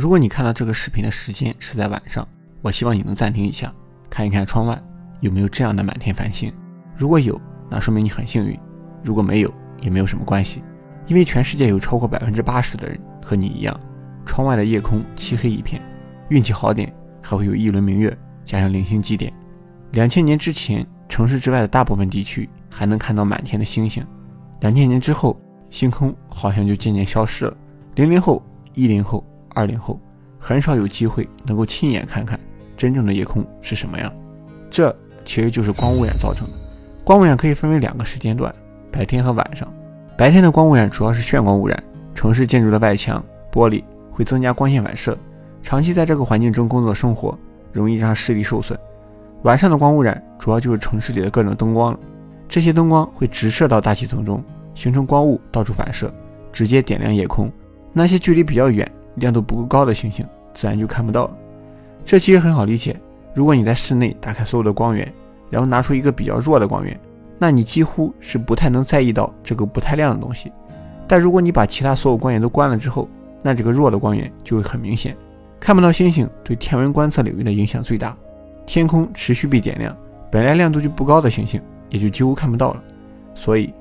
如果你看到这个视频的时间是在晚上，我希望你能暂停一下，看一看窗外有没有这样的满天繁星。如果有，那说明你很幸运；如果没有，也没有什么关系，因为全世界有超过百分之八十的人和你一样，窗外的夜空漆黑一片，运气好点还会有一轮明月，加上零星几点。两千年之前，城市之外的大部分地区还能看到满天的星星；两千年之后，星空好像就渐渐消失了。零零后、一零后。二零后很少有机会能够亲眼看看真正的夜空是什么样，这其实就是光污染造成的。光污染可以分为两个时间段：白天和晚上。白天的光污染主要是眩光污染，城市建筑的外墙、玻璃会增加光线反射，长期在这个环境中工作生活，容易让视力受损。晚上的光污染主要就是城市里的各种灯光了，这些灯光会直射到大气层中，形成光雾，到处反射，直接点亮夜空。那些距离比较远。亮度不够高的星星，自然就看不到了。这其实很好理解。如果你在室内打开所有的光源，然后拿出一个比较弱的光源，那你几乎是不太能在意到这个不太亮的东西。但如果你把其他所有光源都关了之后，那这个弱的光源就会很明显。看不到星星对天文观测领域的影响最大，天空持续被点亮，本来亮度就不高的星星也就几乎看不到了。所以，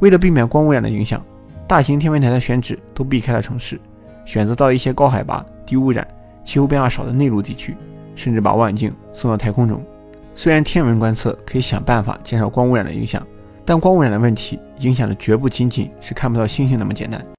为了避免光污染的影响，大型天文台的选址都避开了城市。选择到一些高海拔、低污染、气候变化少的内陆地区，甚至把望远镜送到太空中。虽然天文观测可以想办法减少光污染的影响，但光污染的问题影响的绝不仅仅是看不到星星那么简单。